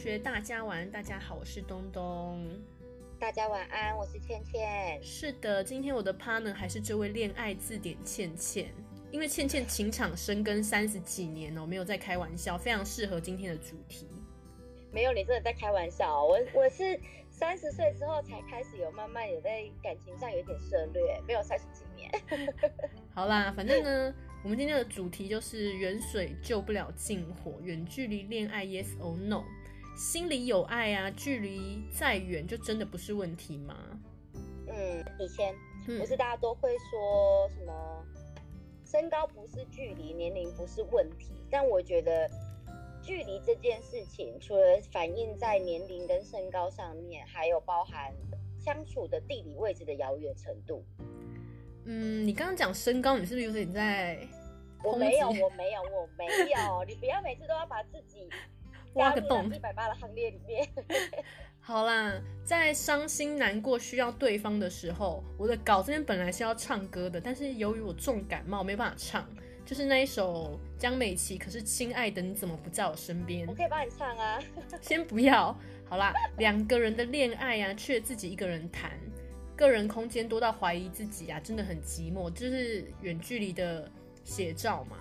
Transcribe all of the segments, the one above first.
学，大家晚安，大家好，我是东东。大家晚安，我是倩倩。是的，今天我的 partner 还是这位恋爱字典倩倩，因为倩倩情场深耕三十几年哦，没有在开玩笑，非常适合今天的主题。没有，你真的在开玩笑。我我是三十岁之后才开始有慢慢有在感情上有点涉略，没有三十几年。好啦，反正呢。我们今天的主题就是远水救不了近火，远距离恋爱 Yes or No？心里有爱啊，距离再远就真的不是问题吗？嗯，以前不是大家都会说什么身高不是距离，年龄不是问题，但我觉得距离这件事情，除了反映在年龄跟身高上面，还有包含相处的地理位置的遥远程度。嗯，你刚刚讲身高，你是不是有点在？我没有，我没有，我没有。你不要每次都要把自己挖个洞，一百八的行列里面。好啦，在伤心难过需要对方的时候，我的稿这边本来是要唱歌的，但是由于我重感冒，没办法唱。就是那一首江美琪，可是亲爱的你怎么不在我身边？我可以帮你唱啊。先不要。好啦，两个人的恋爱啊，却自己一个人谈。个人空间多到怀疑自己啊，真的很寂寞，就是远距离的写照嘛。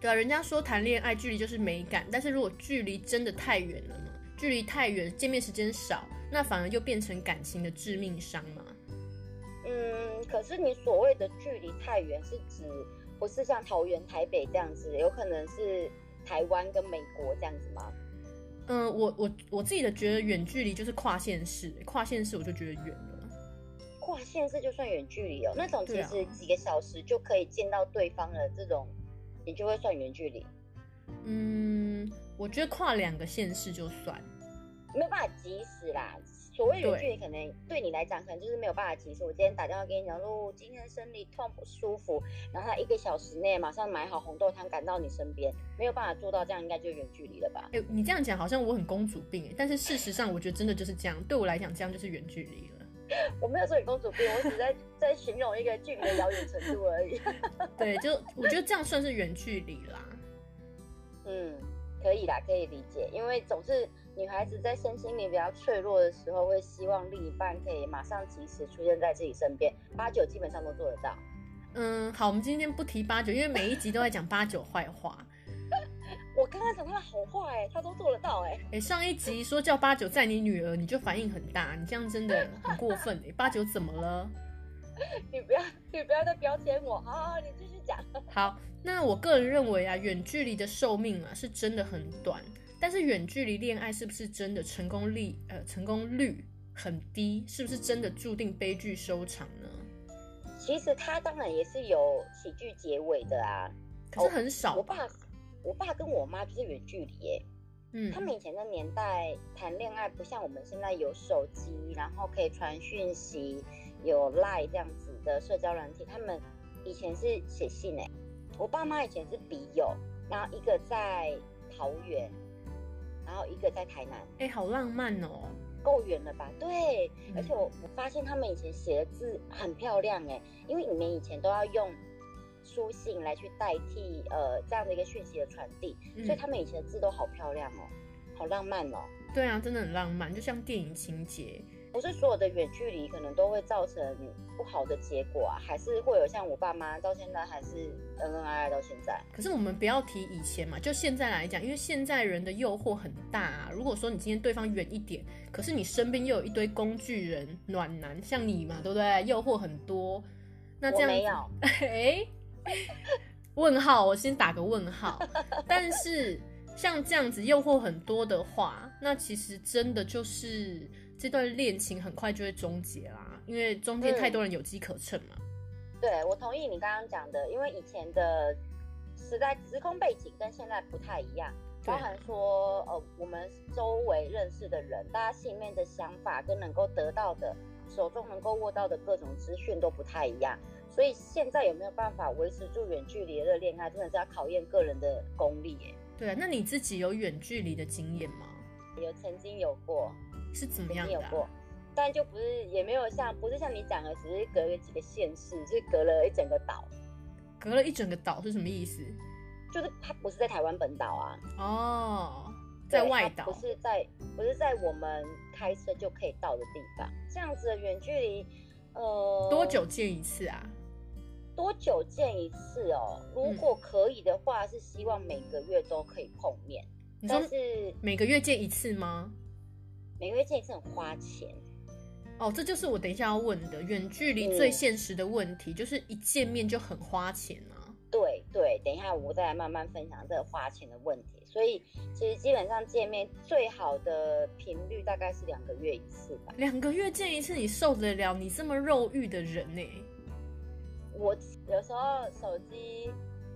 嗯，对啊，人家说谈恋爱距离就是美感，但是如果距离真的太远了呢？距离太远，见面时间少，那反而又变成感情的致命伤嘛。嗯，可是你所谓的距离太远，是指不是像桃园、台北这样子，有可能是台湾跟美国这样子吗？嗯，我我我自己的觉得远距离就是跨县市，跨县市我就觉得远了。跨县市就算远距离哦，那种其实几个小时就可以见到对方的这种，你就会算远距离。嗯，我觉得跨两个县市就算，没有办法及时啦。所谓远距离，可能对你来讲，可能就是没有办法及时。我今天打电话跟你讲说，今天生理痛不舒服，然后他一个小时内马上买好红豆汤赶到你身边，没有办法做到这样，应该就是远距离了吧？哎，你这样讲好像我很公主病，但是事实上我觉得真的就是这样。对我来讲，这样就是远距离了。我没有说你公主病，我只是在在形容一个距离的遥远程度而已。对，就我觉得这样算是远距离啦。嗯，可以啦，可以理解，因为总是。女孩子在身心灵比较脆弱的时候，会希望另一半可以马上及时出现在自己身边。八九基本上都做得到。嗯，好，我们今天不提八九，因为每一集都在讲八九坏话。我刚刚讲他的好话，哎，他都做得到，哎。哎，上一集说叫八九载你女儿，你就反应很大，你这样真的很过分，哎，八九怎么了？你不要，你不要再标签我，好好，你继续讲。好，那我个人认为啊，远距离的寿命啊，是真的很短。但是远距离恋爱是不是真的成功率呃成功率很低？是不是真的注定悲剧收场呢？其实他当然也是有喜剧结尾的啊，可是很少。我爸我爸跟我妈就是远距离耶，嗯，他们以前的年代谈恋爱不像我们现在有手机，然后可以传讯息，有 Line 这样子的社交软体，他们以前是写信哎。我爸妈以前是笔友，然后一个在桃园。然后一个在台南，哎、欸，好浪漫哦，够远了吧？对，嗯、而且我我发现他们以前写的字很漂亮哎，因为你们以前都要用书信来去代替呃这样的一个讯息的传递，嗯、所以他们以前的字都好漂亮哦，好浪漫哦。对啊，真的很浪漫，就像电影情节。不是所有的远距离可能都会造成不好的结果啊，还是会有像我爸妈到现在还是恩恩爱爱到现在。可是我们不要提以前嘛，就现在来讲，因为现在人的诱惑很大啊。如果说你今天对方远一点，可是你身边又有一堆工具人暖男，像你嘛，对不对？诱惑很多，那这样没有？哎，问号，我先打个问号。但是像这样子诱惑很多的话，那其实真的就是。这段恋情很快就会终结啦，因为中间太多人有机可乘嘛。嗯、对，我同意你刚刚讲的，因为以前的时代时空背景跟现在不太一样，包含说呃我们周围认识的人，大家心里面的想法跟能够得到的、手中能够握到的各种资讯都不太一样，所以现在有没有办法维持住远距离的恋爱，真的是要考验个人的功力耶。对啊，那你自己有远距离的经验吗？有，曾经有过。是怎么样的、啊？有过，但就不是，也没有像，不是像你讲的，只是隔了几个县市，是隔了一整个岛。隔了一整个岛是什么意思？就是它不是在台湾本岛啊。哦，在外岛，不是在不是在我们开车就可以到的地方。这样子的远距离，呃，多久见一次啊？多久见一次哦？如果可以的话，是希望每个月都可以碰面。嗯、但是每个月见一次吗？每个月见一次很花钱。哦，这就是我等一下要问的远距离最现实的问题，嗯、就是一见面就很花钱啊。对对，等一下我再来慢慢分享这个花钱的问题。所以其实基本上见面最好的频率大概是两个月一次吧。两个月见一次，你受得了？你这么肉欲的人呢？我有时候手机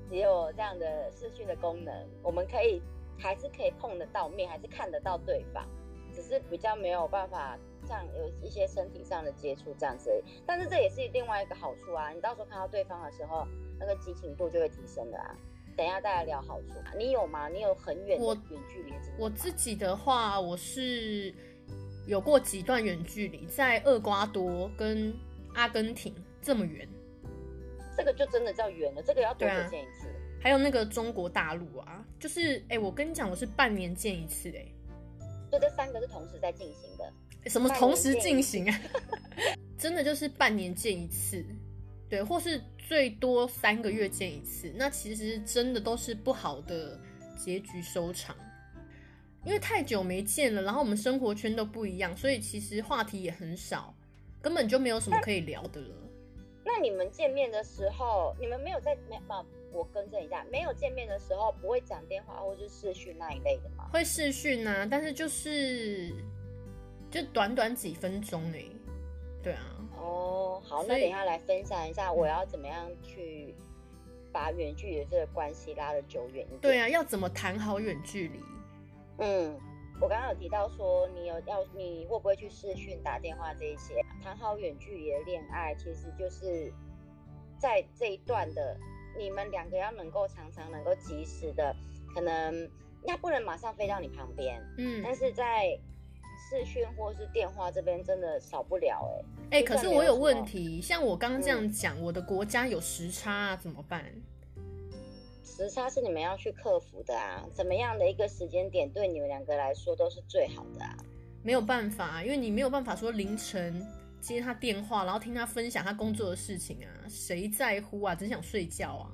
只有这样的视讯的功能，我们可以还是可以碰得到面，还是看得到对方，只是比较没有办法像有一些身体上的接触这样子。但是这也是另外一个好处啊，你到时候看到对方的时候，那个激情度就会提升的啊。等一下再来聊好处，你有吗？你有很远的远距离经？我自己的话，我是有过几段远距离，在厄瓜多跟阿根廷这么远。这个就真的叫远了，这个要多久见一次？啊？还有那个中国大陆啊，就是哎、欸，我跟你讲，我是半年见一次哎、欸，就这三个是同时在进行的。什么同时进行啊？真的就是半年见一次，对，或是最多三个月见一次。那其实真的都是不好的结局收场，因为太久没见了，然后我们生活圈都不一样，所以其实话题也很少，根本就没有什么可以聊的了。那你们见面的时候，你们没有在没啊？我更正一下，没有见面的时候不会讲电话或是视讯那一类的吗？会视讯啊，但是就是就短短几分钟哎、欸，对啊。哦，好，那等一下来分享一下，我要怎么样去把远距离的这个关系拉得久远一点？对啊，要怎么谈好远距离？嗯。我刚刚有提到说，你有要你会不会去视讯打电话这一些谈好远距离的恋爱，其实就是在这一段的你们两个要能够常常能够及时的，可能那不能马上飞到你旁边，嗯，但是在视讯或是电话这边真的少不了哎、欸，哎、欸，可是我有问题，像我刚刚这样讲，嗯、我的国家有时差啊，怎么办？时差是你们要去克服的啊，怎么样的一个时间点对你们两个来说都是最好的啊？没有办法，因为你没有办法说凌晨接他电话，然后听他分享他工作的事情啊，谁在乎啊？只想睡觉啊。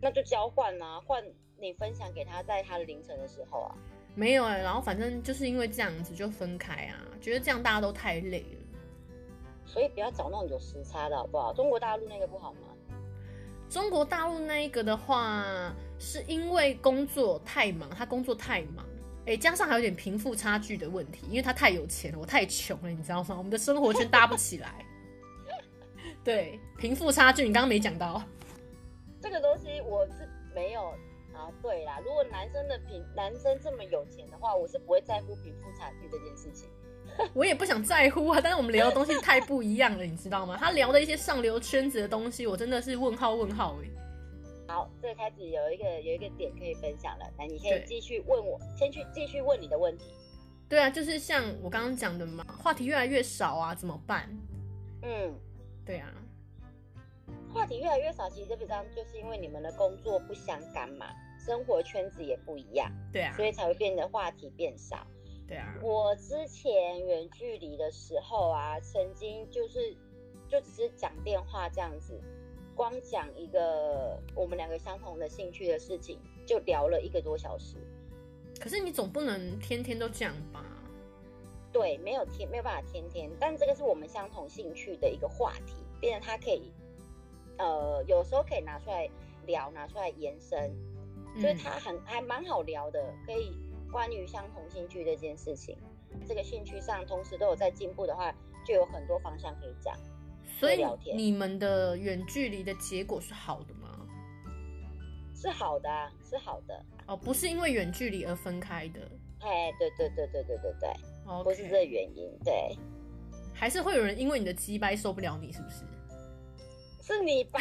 那就交换啊，换你分享给他，在他凌晨的时候啊。没有哎、欸，然后反正就是因为这样子就分开啊，觉得这样大家都太累了。所以不要找那种有时差的好不好？中国大陆那个不好吗？中国大陆那一个的话，是因为工作太忙，他工作太忙，哎、欸，加上还有点贫富差距的问题，因为他太有钱了，我太穷了，你知道吗？我们的生活圈搭不起来。对，贫富差距，你刚刚没讲到。这个东西我是没有啊。对啦，如果男生的贫，男生这么有钱的话，我是不会在乎贫富差距这件事情。我也不想在乎啊，但是我们聊的东西太不一样了，你知道吗？他聊的一些上流圈子的东西，我真的是问号问号哎。好，这开始有一个有一个点可以分享了，那，你可以继续问我，先去继续问你的问题。对啊，就是像我刚刚讲的嘛，话题越来越少啊，怎么办？嗯，对啊，话题越来越少，其实基本上就是因为你们的工作不相干嘛，生活圈子也不一样，对啊，所以才会变得话题变少。对啊，我之前远距离的时候啊，曾经就是就只是讲电话这样子，光讲一个我们两个相同的兴趣的事情，就聊了一个多小时。可是你总不能天天都讲吧？对，没有天没有办法天天，但这个是我们相同兴趣的一个话题，变成他可以，呃，有时候可以拿出来聊，拿出来延伸，就是他很还蛮好聊的，可以。关于相同兴趣这件事情，这个兴趣上同时都有在进步的话，就有很多方向可以讲。所以你们的远距离的结果是好的吗？是好的啊，是好的。哦，不是因为远距离而分开的。哎，对对对对对对对，Okay. 不是这个原因。对，还是会有人因为你的鸡掰受不了你，是不是？是你吧？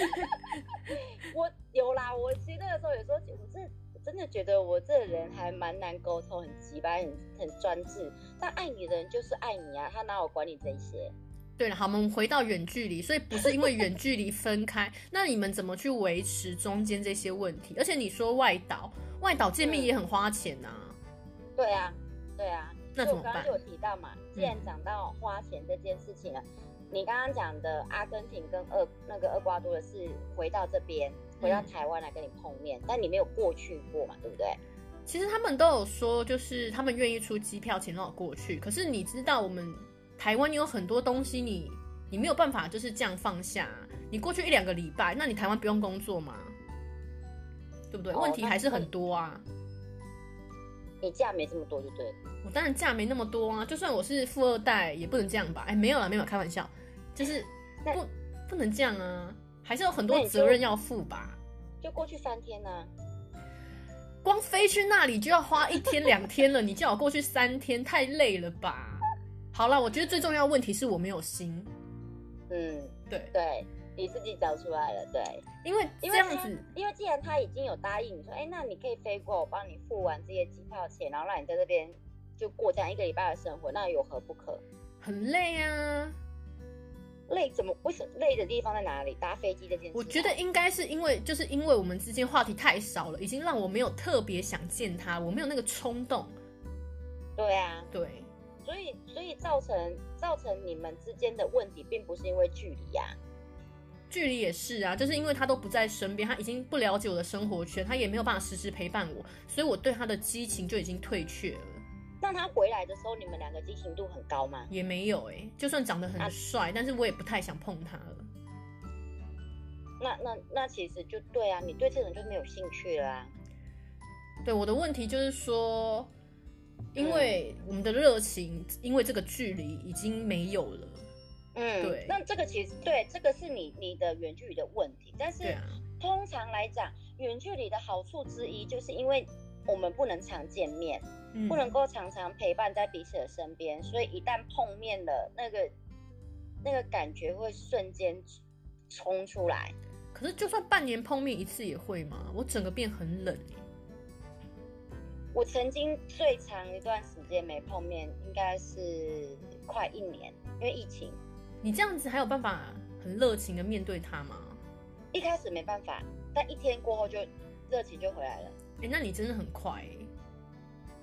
我有啦，我其实那个时候有时候我是。真的觉得我这个人还蛮难沟通，很直白，很很专制。但爱你的人就是爱你啊，他哪有管你这些？对了，好，我们回到远距离，所以不是因为远距离分开，那你们怎么去维持中间这些问题？而且你说外岛，外岛见面也很花钱呐、啊。对啊，对啊。那怎么办？我刚刚就有提到嘛，既然讲到花钱这件事情了，嗯、你刚刚讲的阿根廷跟厄那个厄瓜多的是回到这边，回到台湾来跟你碰面，嗯、但你没有过去过嘛，对不对？其实他们都有说，就是他们愿意出机票钱让我过去。可是你知道，我们台湾有很多东西你，你你没有办法就是这样放下。你过去一两个礼拜，那你台湾不用工作吗？对不对？哦、问题还是很多啊。你假没这么多就对了。我当然假没那么多啊，就算我是富二代，也不能这样吧？哎，没有啦，没有开玩笑，就是不不能这样啊，还是有很多责任要负吧？就，就过去三天呢、啊。光飞去那里就要花一天两天了，你叫我过去三天，太累了吧？好了，我觉得最重要的问题是我没有心。嗯，对对，你自己找出来了，对，因为这样子，因为既然他已经有答应你说，哎、欸，那你可以飞过，我帮你付完这些机票钱，然后让你在这边就过这样一个礼拜的生活，那有何不可？很累啊。累怎么？为什么累的地方在哪里？搭飞机这件事，我觉得应该是因为，就是因为我们之间话题太少了，已经让我没有特别想见他，我没有那个冲动。对啊，对，所以所以造成造成你们之间的问题，并不是因为距离呀、啊，距离也是啊，就是因为他都不在身边，他已经不了解我的生活圈，他也没有办法时时陪伴我，所以我对他的激情就已经退却了。那他回来的时候，你们两个激情度很高吗？也没有哎、欸，就算长得很帅，啊、但是我也不太想碰他了。那那那其实就对啊，你对这种就没有兴趣了啊。对，我的问题就是说，因为我们的热情，嗯、因为这个距离已经没有了。嗯，对。那这个其实对，这个是你你的远距离的问题。但是、啊、通常来讲，远距离的好处之一，就是因为我们不能常见面。不能够常常陪伴在彼此的身边，所以一旦碰面了，那个那个感觉会瞬间冲出来。可是，就算半年碰面一次也会吗？我整个变很冷。我曾经最长一段时间没碰面，应该是快一年，因为疫情。你这样子还有办法很热情的面对他吗？一开始没办法，但一天过后就热情就回来了。哎、欸，那你真的很快欸。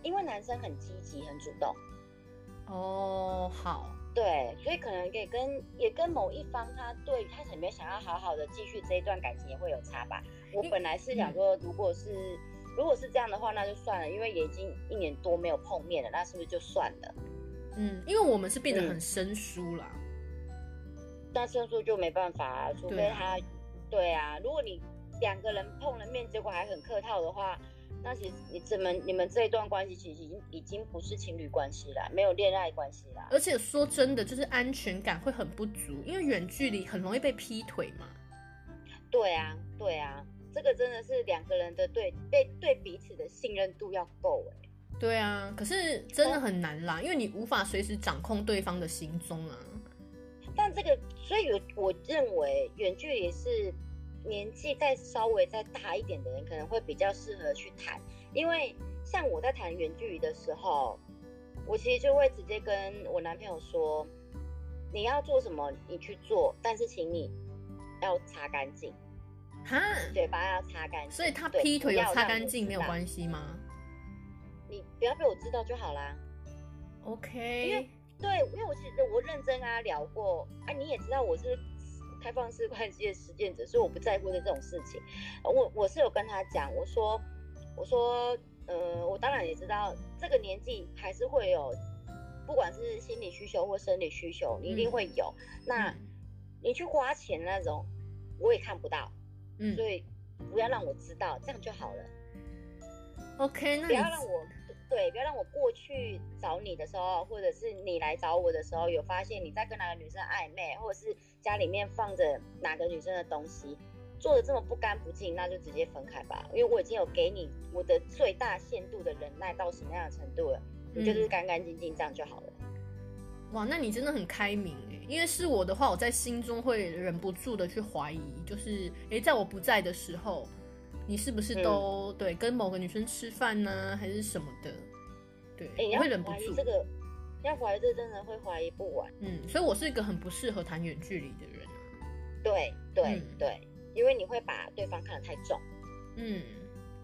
因为男生很积极、很主动，哦，好，对，所以可能也跟也跟某一方他对他有没有想要好好的继续这一段感情也会有差吧。我本来是想说，如果是、嗯、如果是这样的话，那就算了，因为也已经一年多没有碰面了，那是不是就算了？嗯，因为我们是变得很生疏了，那、嗯、生疏就没办法啊，除非他，对啊，如果你两个人碰了面，结果还很客套的话。那其实你怎么你们这一段关系其实已经已经不是情侣关系了，没有恋爱关系了。而且说真的，就是安全感会很不足，因为远距离很容易被劈腿嘛。对啊，对啊，这个真的是两个人的对对对彼此的信任度要够哎。对啊，可是真的很难啦，因为你无法随时掌控对方的行踪啊。但这个，所以我我认为远距离是。年纪再稍微再大一点的人可能会比较适合去谈，因为像我在谈远距离的时候，我其实就会直接跟我男朋友说，你要做什么你去做，但是请你要擦干净，哈，嘴巴要擦干净。所以他劈腿有擦干净没有关系吗？你不要被我知道就好啦。OK，因为对，因为我其实我认真跟他聊过，啊，你也知道我是。开放式关系的实践者，所以我不在乎的这种事情。我我是有跟他讲，我说我说，呃，我当然也知道这个年纪还是会有，不管是心理需求或生理需求，你一定会有。嗯、那你去花钱那种，我也看不到，嗯，所以不要让我知道，这样就好了。OK，那不要让我。对，不要让我过去找你的时候，或者是你来找我的时候，有发现你在跟哪个女生暧昧，或者是家里面放着哪个女生的东西，做的这么不干不净，那就直接分开吧。因为我已经有给你我的最大限度的忍耐到什么样的程度了，你就是干干净净这样就好了。哇，那你真的很开明哎！因为是我的话，我在心中会忍不住的去怀疑，就是哎，在我不在的时候。你是不是都、嗯、对跟某个女生吃饭呢、啊，还是什么的？对，欸、你会忍不住这个，要怀疑这真的会怀疑不完。嗯，所以我是一个很不适合谈远距离的人啊。对对、嗯、对，因为你会把对方看得太重。嗯，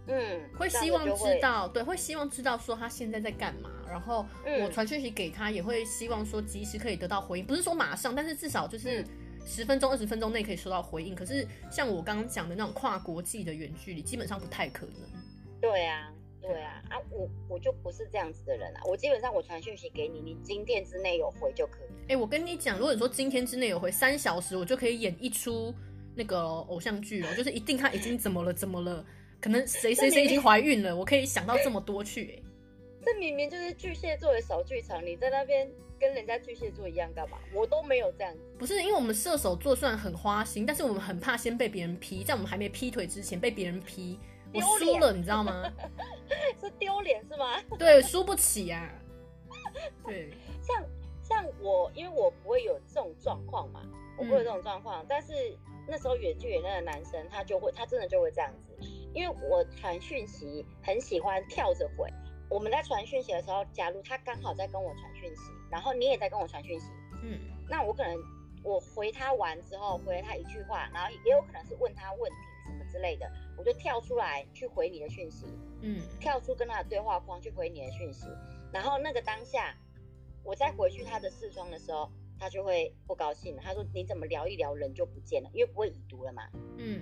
嗯，会希望知道，对，会希望知道说他现在在干嘛，然后我传讯息给他，也会希望说及时可以得到回应，不是说马上，但是至少就是十分钟、二十分钟内可以收到回应。可是像我刚刚讲的那种跨国际的远距离，基本上不太可能。对啊，对啊，啊，我我就不是这样子的人啊，我基本上我传讯息给你，你今天之内有回就可以。哎、欸，我跟你讲，如果你说今天之内有回三小时，我就可以演一出那个偶像剧哦，就是一定他已经怎么了，怎么了。可能谁谁谁已经怀孕了，我可以想到这么多去、欸。这明明就是巨蟹座的小剧场，你在那边跟人家巨蟹座一样干嘛？我都没有这样子。不是，因为我们射手座虽然很花心，但是我们很怕先被别人劈，在我们还没劈腿之前被别人劈，我输了，你知道吗？是吗？对，输不起啊。对，像像我，因为我不会有这种状况嘛，我不会有这种状况、嗯，但是那时候远距离那个男生，他就会，他真的就会这样子。因为我传讯息很喜欢跳着回，我们在传讯息的时候，假如他刚好在跟我传讯息，然后你也在跟我传讯息，嗯，那我可能我回他完之后，回了他一句话，然后也有可能是问他问题什么之类的，我就跳出来去回你的讯息，嗯，跳出跟他的对话框去回你的讯息，然后那个当下我再回去他的视窗的时候，他就会不高兴了，他说你怎么聊一聊人就不见了，因为不会已读了嘛，嗯。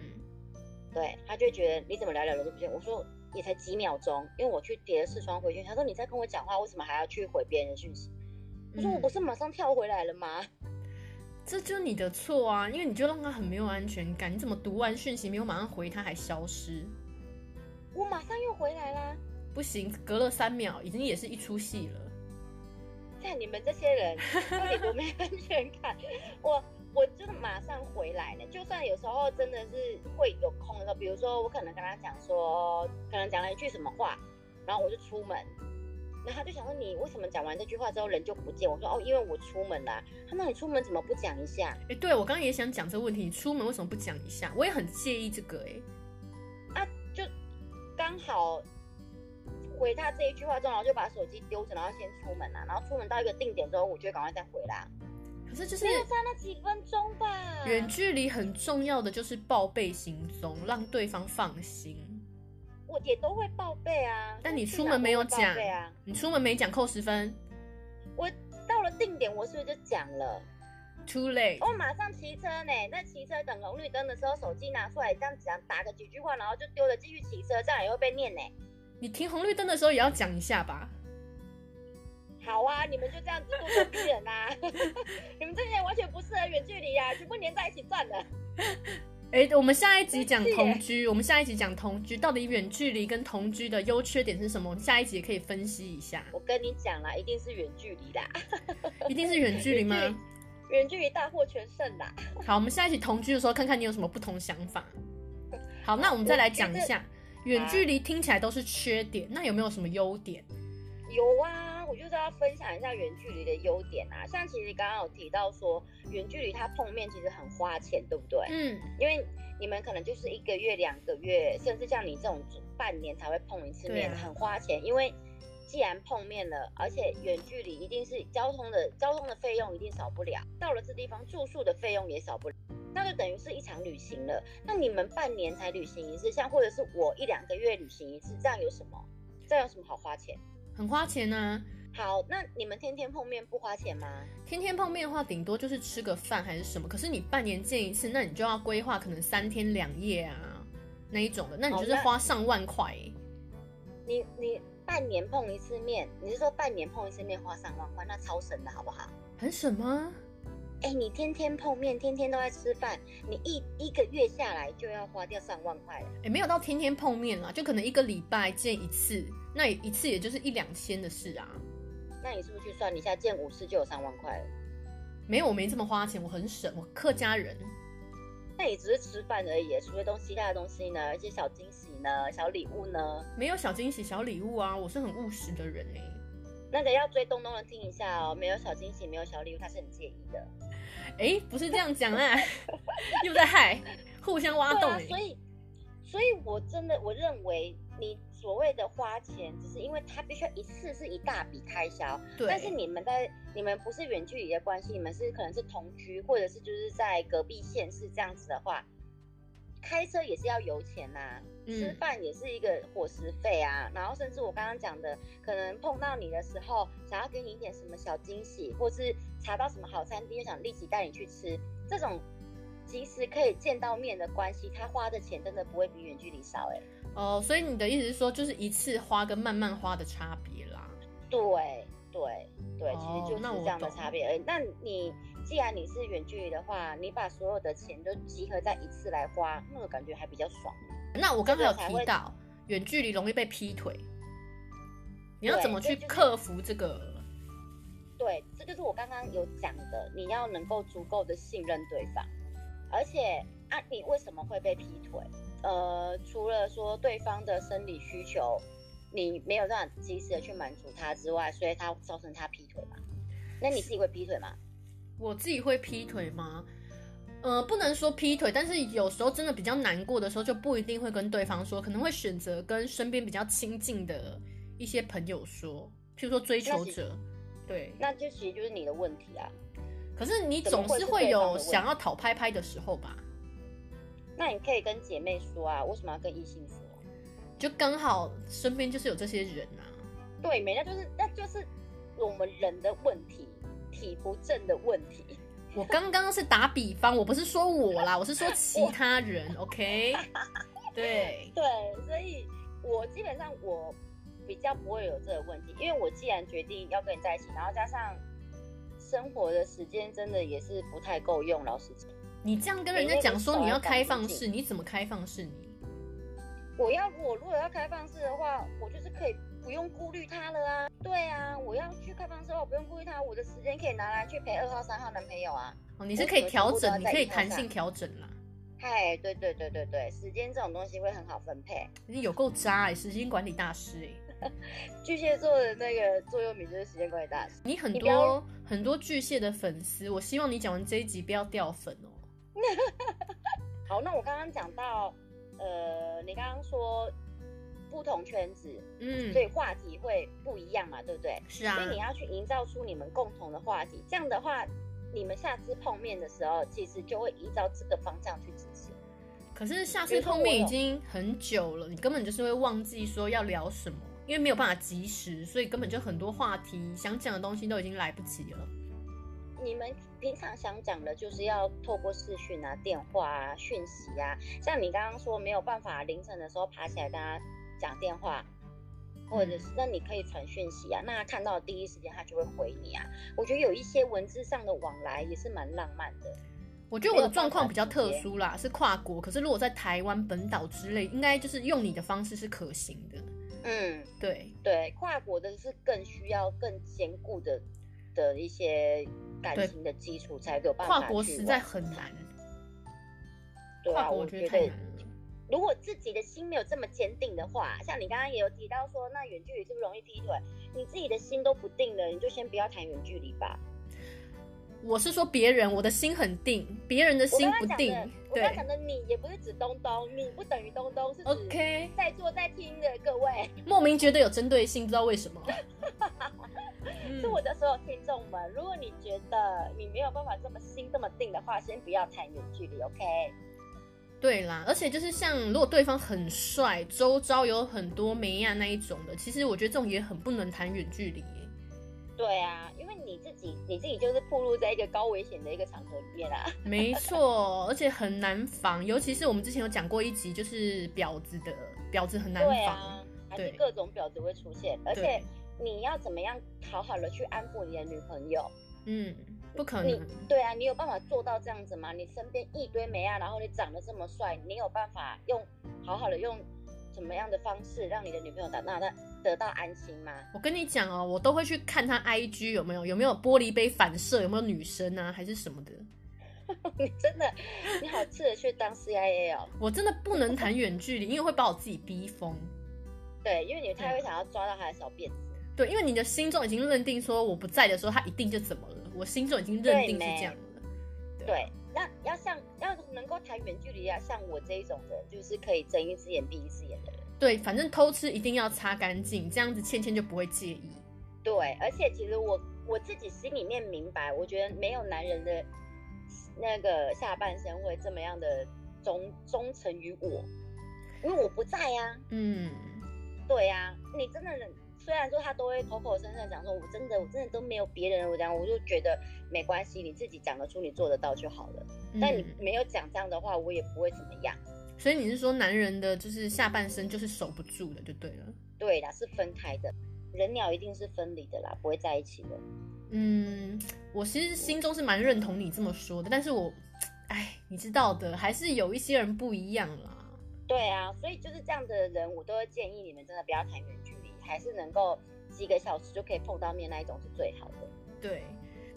对，他就觉得你怎么聊聊人就不见。我说也才几秒钟，因为我去叠了视窗回去。他说你在跟我讲话，为什么还要去回别人的讯息？我说我不是马上跳回来了吗？嗯、这就是你的错啊，因为你就让他很没有安全感。你怎么读完讯息没有马上回他，还消失？我马上又回来啦。不行，隔了三秒，已经也是一出戏了。看你们这些人到底多没安全感，我。我就是马上回来了，就算有时候真的是会有空的时候，比如说我可能跟他讲说，可能讲了一句什么话，然后我就出门，然后他就想说你为什么讲完这句话之后人就不见？我说哦，因为我出门啦。他说你出门怎么不讲一下？哎，对我刚刚也想讲这个问题，你出门为什么不讲一下？我也很介意这个哎。啊，就刚好回他这一句话之后，然后就把手机丢着，然后先出门了，然后出门到一个定点之后，我就赶快再回来。可是就是没有差那几分钟吧。远距离很重要的就是报备行踪，让对方放心。我也都会报备啊。但你出门没有讲啊？你出门没讲扣十分。我到了定点，我是不是就讲了？Too late。我马上骑车呢，在骑车等红绿灯的时候，手机拿出来，这样子打个几句话，然后就丢了，继续骑车，这样也会被念呢。你停红绿灯的时候也要讲一下吧。好啊，你们就这样子咄咄逼人啊！你们这些人完全不适合远距离啊，全部粘在一起算了。哎、欸，我们下一集讲同居，我们下一集讲同居，到底远距离跟同居的优缺点是什么？我们下一集也可以分析一下。我跟你讲啦，一定是远距离啦，一定是远距离吗？远距离大获全胜啦。好，我们下一集同居的时候，看看你有什么不同想法。好，那我们再来讲一下，远距离听起来都是缺点，那有没有什么优点？有啊。我就是要分享一下远距离的优点啊，像其实刚刚有提到说，远距离它碰面其实很花钱，对不对？嗯，因为你们可能就是一个月、两个月，甚至像你这种半年才会碰一次面，很花钱。因为既然碰面了，而且远距离一定是交通的交通的费用一定少不了，到了这地方住宿的费用也少不了，那就等于是一场旅行了。那你们半年才旅行一次，像或者是我一两个月旅行一次，这样有什么？这样有什么好花钱？很花钱呢、啊。好，那你们天天碰面不花钱吗？天天碰面的话，顶多就是吃个饭还是什么。可是你半年见一次，那你就要规划可能三天两夜啊那一种的，那你就是花上万块、欸。你你半年碰一次面，你是说半年碰一次面花上万块，那超省的好不好？很省吗？哎、欸，你天天碰面，天天都在吃饭，你一一个月下来就要花掉上万块了。哎、欸，没有到天天碰面啦，就可能一个礼拜见一次，那一次也就是一两千的事啊。那你是不是去算一下，建五次就有三万块了？没有，我没这么花钱，我很省，我客家人。那也只是吃饭而已，除了东西，其他的东西呢？一些小惊喜呢？小礼物呢？没有小惊喜、小礼物啊！我是很务实的人哎。那个要追东东的听一下哦，没有小惊喜，没有小礼物，他是很介意的。哎，不是这样讲啊，又在害，互相挖洞。啊，所以，所以我真的我认为你。所谓的花钱，只是因为他必须一次是一大笔开销。对。但是你们在你们不是远距离的关系，你们是可能是同居，或者是就是在隔壁县市这样子的话，开车也是要油钱呐、啊，嗯、吃饭也是一个伙食费啊，然后甚至我刚刚讲的，可能碰到你的时候，想要给你一点什么小惊喜，或是查到什么好餐厅，又想立即带你去吃，这种即使可以见到面的关系，他花的钱真的不会比远距离少哎、欸。哦，所以你的意思是说，就是一次花跟慢慢花的差别啦？对对对，其实就是这样的差别而已。那你。既然你是远距离的话，你把所有的钱都集合在一次来花，那个感觉还比较爽。那我刚才有提到远距离容易被劈腿，你要怎么去克服这个？对，这就是我刚刚有讲的，你要能够足够的信任对方，而且啊，你为什么会被劈腿？呃，除了说对方的生理需求你没有办法及时的去满足他之外，所以他造成他劈腿嘛？那你自己会劈腿吗？我自己会劈腿吗？呃，不能说劈腿，但是有时候真的比较难过的时候，就不一定会跟对方说，可能会选择跟身边比较亲近的一些朋友说，譬如说追求者，对，那就其实就是你的问题啊。可是你总是会有想要讨拍拍的时候吧？那你可以跟姐妹说啊，为什么要跟异性说？就刚好身边就是有这些人啊。对，没，那就是那就是我们人的问题。体不正的问题，我刚刚是打比方，我不是说我啦，我是说其他人，OK？对对，所以我基本上我比较不会有这个问题，因为我既然决定要跟你在一起，然后加上生活的时间真的也是不太够用，老实讲。你这样跟人家讲说你要开放式，你怎么开放式你？我要我如果要开放式的话，我就是可以。不用顾虑他了啊，对啊，我要去开放式的话，我，不用顾虑他，我的时间可以拿来去陪二号、三号男朋友啊。哦，你是可以调整，你可以弹性调整啦。嗨，对对对对对，时间这种东西会很好分配。你有够渣哎，时间管理大师哎。巨蟹座的那个座右铭就是时间管理大师。你很多你很多巨蟹的粉丝，我希望你讲完这一集不要掉粉哦。好，那我刚刚讲到，呃，你刚刚说。不同圈子，嗯，所以话题会不一样嘛，对不对？是啊，所以你要去营造出你们共同的话题，这样的话，你们下次碰面的时候，其实就会依照这个方向去执行。可是下次碰面已经很久了，你根本就是会忘记说要聊什么，因为没有办法及时，所以根本就很多话题想讲的东西都已经来不及了。你们平常想讲的，就是要透过视讯啊、电话啊、讯息啊，像你刚刚说没有办法凌晨的时候爬起来跟他。讲电话，或者是那你可以传讯息啊，那他看到第一时间他就会回你啊。我觉得有一些文字上的往来也是蛮浪漫的。我觉得我的状况比较特殊啦，是跨国，可是如果在台湾本岛之类，应该就是用你的方式是可行的。嗯，对对，跨国的是更需要更坚固的的一些感情的基础才有办法。跨国实在很难。对啊，我觉得。如果自己的心没有这么坚定的话，像你刚刚也有提到说，那远距离是不是容易劈腿？你自己的心都不定了，你就先不要谈远距离吧。我是说别人，我的心很定，别人的心不定。我刚刚讲的你也不是指东东，你不等于东东，是指 OK 在座在听的各位。莫名觉得有针对性，不知道为什么。是我的所有听众们，如果你觉得你没有办法这么心这么定的话，先不要谈远距离，OK？对啦，而且就是像如果对方很帅，周遭有很多美亚那一种的，其实我觉得这种也很不能谈远距离。对啊，因为你自己你自己就是暴露在一个高危险的一个场合里面啦。没错，而且很难防，尤其是我们之前有讲过一集，就是婊子的婊子很难防，对啊，还是各种婊子会出现，而且你要怎么样好好的去安抚你的女朋友？嗯。不可能，对啊，你有办法做到这样子吗？你身边一堆美啊，然后你长得这么帅，你有办法用好好的用什么样的方式让你的女朋友得到得到安心吗？我跟你讲哦，我都会去看他 IG 有没有有没有玻璃杯反射，有没有女生啊，还是什么的。你真的，你好适合去当 CIA 哦。我真的不能谈远距离，因为会把我自己逼疯。对，因为你太会想要抓到他的小辫子。对，因为你的心中已经认定说我不在的时候，他一定就怎么了。我心中已经认定是这样了。对，对，那要像要能够谈远距离啊，像我这一种人，就是可以睁一只眼闭一只眼的人。对，反正偷吃一定要擦干净，这样子倩倩就不会介意。对，而且其实我我自己心里面明白，我觉得没有男人的那个下半身会这么样的忠忠诚于我，因为我不在呀、啊。嗯，对呀、啊，你真的虽然说他都会口口声声讲说，我真的我真的都没有别人，我讲我就觉得没关系，你自己讲得出，你做得到就好了。嗯、但你没有讲这样的话，我也不会怎么样。所以你是说男人的就是下半身就是守不住的，就对了。对啦，是分开的，人鸟一定是分离的啦，不会在一起的。嗯，我其实心中是蛮认同你这么说的，但是我，哎，你知道的，还是有一些人不一样啦。对啊，所以就是这样的人，我都会建议你们真的不要谈远距离，还是能够几个小时就可以碰到面那一种是最好的。对，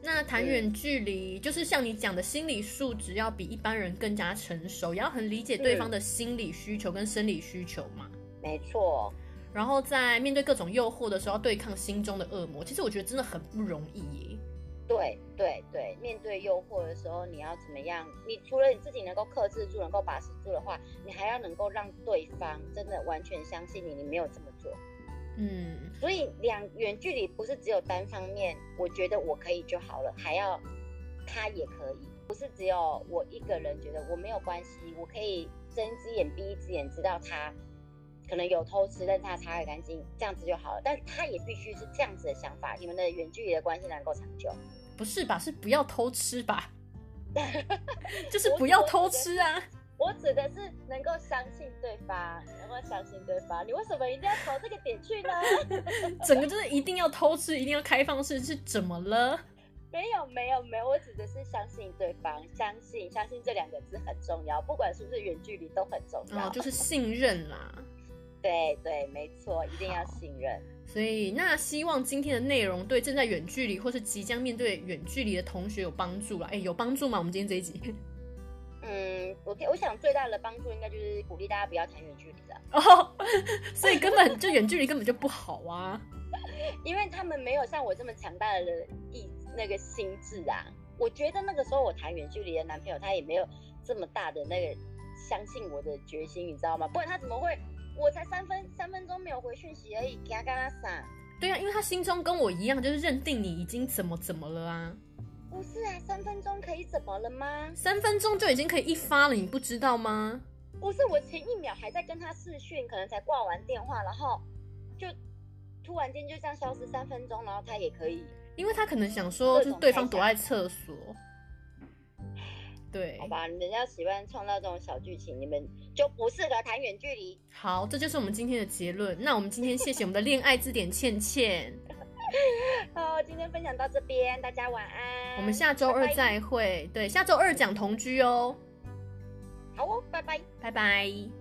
那谈远距离，嗯，就是像你讲的心理素质要比一般人更加成熟，也要很理解对方的心理需求跟生理需求嘛。没错。然后在面对各种诱惑的时候，要对抗心中的恶魔，其实我觉得真的很不容易耶。对对对，面对诱惑的时候，你要怎么样？你除了你自己能够克制住、能够把持住的话，你还要能够让对方真的完全相信你，你没有这么做。嗯，所以两远距离不是只有单方面，我觉得我可以就好了，还要他也可以，不是只有我一个人觉得我没有关系，我可以睁一只眼闭一只眼，知道他。可能有偷吃，但是他擦得干净，这样子就好了。但他也必须是这样子的想法，你们的远距离的关系能够长久。不是吧？是不要偷吃吧？就是不要偷吃啊！我指的是能够相信对方，能够相信对方。你为什么一定要朝这个点去呢？整个就是一定要偷吃，一定要开放式，是怎么了？没有，没有，没有。我指的是相信对方，相信，相信这两个字很重要，不管是不是远距离都很重要。哦，就是信任啦。对对，没错，一定要信任。所以，那希望今天的内容对正在远距离或是即将面对远距离的同学有帮助啦。哎，有帮助吗？我们今天这一集？嗯，我我想最大的帮助应该就是鼓励大家不要谈远距离的。哦，所以根本就远距离根本就不好啊，因为他们没有像我这么强大的意那个心智啊。我觉得那个时候我谈远距离的男朋友他也没有这么大的那个相信我的决心，你知道吗？不然他怎么会？我才三分三分钟没有回讯息而已，给他干他啥？对啊，因为他心中跟我一样，就是认定你已经怎么怎么了啊。不是啊，三分钟可以怎么了吗？三分钟就已经可以一发了，你不知道吗？不是，我前一秒还在跟他视讯，可能才挂完电话，然后就突然间就这样消失三分钟，然后他也可以，因为他可能想说，就是对方躲在厕所。对，好吧，人家喜欢创造这种小剧情，你们就不适合谈远距离。好，这就是我们今天的结论。那我们今天谢谢我们的恋爱字典倩倩。好，今天分享到这边，大家晚安。我们下周二再会。拜拜。对，下周二讲同居哦。好哦，拜拜，拜拜。